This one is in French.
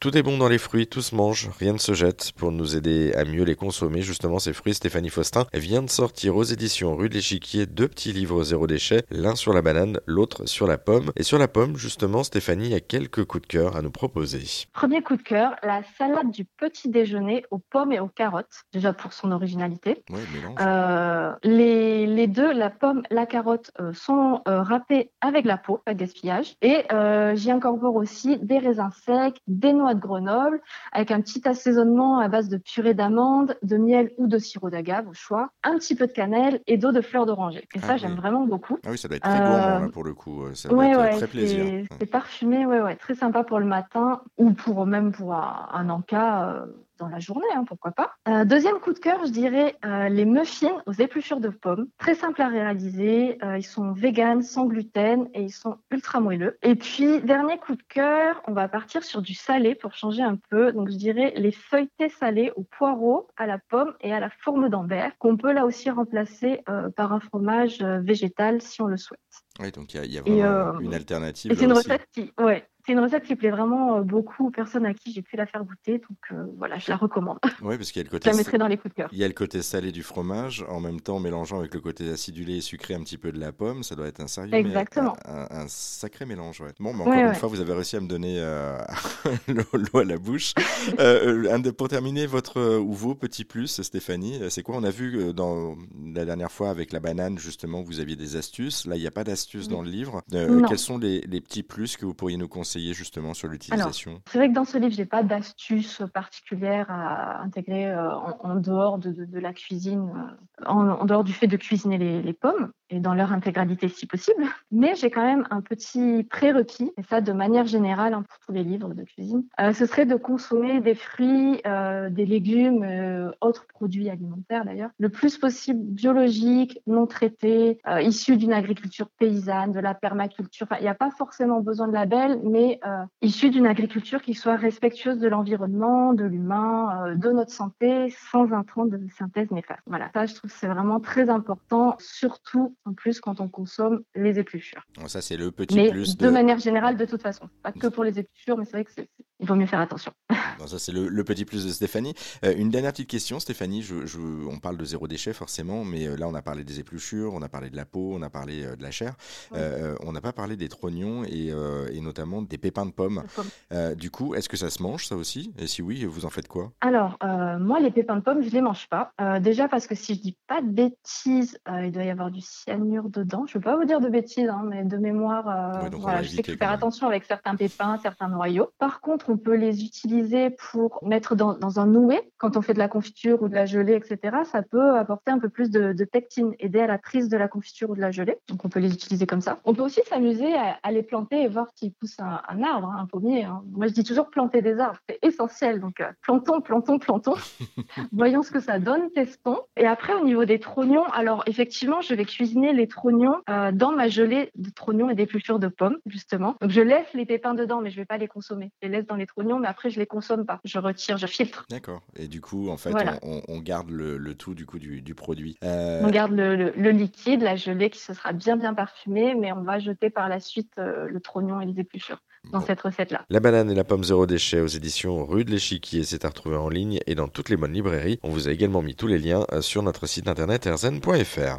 Tout est bon dans les fruits, tout se mange, rien ne se jette. Pour nous aider à mieux les consommer, justement, ces fruits, Stéphanie Faustin vient de sortir aux éditions Rue de l'Échiquier deux petits livres zéro déchet, l'un sur la banane, l'autre sur la pomme. Et sur la pomme, justement, Stéphanie a quelques coups de cœur à nous proposer. Premier coup de cœur, la salade du petit déjeuner aux pommes et aux carottes, déjà pour son originalité. Oui, mélange. Euh, les, les deux, la pomme, la carotte, euh, sont euh, râpées avec la peau, pas de gaspillage. Et euh, j'y incorpore aussi des raisins secs, des noix de Grenoble, avec un petit assaisonnement à base de purée d'amande, de miel ou de sirop d'agave au choix, un petit peu de cannelle et d'eau de fleur d'oranger. Et Ah ça, oui. j'aime vraiment beaucoup. Ah oui, ça doit être très gourmand là pour le coup. Ça doit Ouais, être ouais, très plaisir. c'est c'est parfumé, ouais, ouais, très sympa pour le matin ou pour même pour un, un encas euh, dans la journée, hein, pourquoi pas. Euh, deuxième coup de cœur, je dirais euh, les muffins aux épluchures de pommes, très simple à réaliser. euh, ils sont véganes, sans gluten et ils sont ultra moelleux. Et puis dernier coup de cœur, on va partir sur du salé pour changer un peu. Donc je dirais les feuilletés salés au poireau, à la pomme et à la fourme d'Ambert, qu'on peut là aussi remplacer par un fromage végétal si on le souhaite. Oui, donc il y a, y vraiment une alternative. Et c'est une recette qui, ouais, c'est une recette qui plaît vraiment euh, beaucoup aux personnes à qui j'ai pu la faire goûter. Donc euh, voilà, je la recommande. Ouais, parce qu'il y a le Je côté. la mettrai dans les coups de cœur. Il y a le côté salé du fromage, en même temps mélangeant avec le côté acidulé et sucré un petit peu de la pomme, ça doit être un sérieux, Exactement. un, un- un sacré mélange. Ouais. Bon, mais Ouais, encore une ouais. fois, vous avez réussi à me donner euh, l'eau à la bouche. Euh, pour terminer, votre ou vos petits plus, Stéphanie, c'est quoi? On a vu dans la dernière fois avec la banane, justement, vous aviez des astuces. Là, il n'y a pas d'astuces dans le livre. Quels sont les, les petits plus que vous pourriez nous conseiller justement sur l'utilisation C'est vrai que dans ce livre, j'ai pas d'astuces particulières à intégrer euh, en, en dehors de, de- de la cuisine, euh, en, en dehors du fait de cuisiner les, les pommes et dans leur intégralité si possible. Mais j'ai quand même un petit prérequis, et ça de manière générale hein, pour tous les livres de cuisine. Euh, ce serait de consommer des fruits, euh, des légumes, euh, autres produits alimentaires d'ailleurs, le plus possible biologiques, non traités, issus d'une agriculture paysanne, de la permaculture. Enfin, il n'y a pas forcément besoin de label, mais euh, issus d'une agriculture qui soit respectueuse de l'environnement, de l'humain, euh, de notre santé, sans intrants de synthèse néfaste. Voilà, ça je trouve que c'est vraiment très important, surtout en plus quand on consomme les épluchures. Bon, Ça, c'est le petit Mais plus de manière générale, de toute façon, pas que pour les épluchures, mais c'est vrai que c'est- il vaut mieux faire attention. Bon, ça, c'est le, le petit plus de Stéphanie. Euh, une dernière petite question, Stéphanie. Je, je- on parle de zéro déchet, forcément, mais euh, là, on a parlé des épluchures, on a parlé de la peau, on a parlé euh, de la chair. Euh, on n'a pas parlé des trognons et, euh, et notamment des pépins de pommes. Euh, du coup, est-ce que ça se mange, ça aussi? Et si oui, vous en faites quoi? Alors, moi, les pépins de pommes, je les mange pas. Déjà parce que si je dis pas de bêtises, il doit y avoir du cyanure dedans. Je ne veux pas vous dire de bêtises, hein, mais de mémoire, Ouais, donc voilà, je sais quand faire attention avec certains pépins, certains noyaux. Par contre, on peut les utiliser pour mettre dans, dans un nouet. Quand on fait de la confiture ou de la gelée, etc., ça peut apporter un peu plus de, de pectine, aider à la prise de la confiture ou de la gelée. Donc, on peut les utiliser comme ça. On peut aussi s'amuser à, à les planter et voir s'ils poussent un, un arbre, hein, un pommier. hein. Moi, je dis toujours planter des arbres, c'est essentiel. Donc, euh, plantons, plantons, plantons. Voyons ce que ça donne, testons. Et après, au niveau des trognons, alors effectivement, je vais cuisiner les trognons euh, dans ma gelée de trognons et d'épluchures de pommes, justement. Donc, je laisse les pépins dedans, mais je vais pas les consommer. Je les laisse dans les trognons, mais après, je les consomme pas. Je retire, je filtre. D'accord. Et du coup, en fait, Voilà. on, on- on garde le, le tout du coup du, du produit. Euh, On garde le, le- le liquide, la gelée qui se sera bien bien parfumée, mais on va jeter par la suite euh, le trognon et les épluchures dans bon. cette recette-là. La banane et la pomme zéro déchet aux éditions Rue de l'Échiquier, c'est à retrouver en ligne et dans toutes les bonnes librairies. On vous a également mis tous les liens euh, sur notre site internet erzen.fr.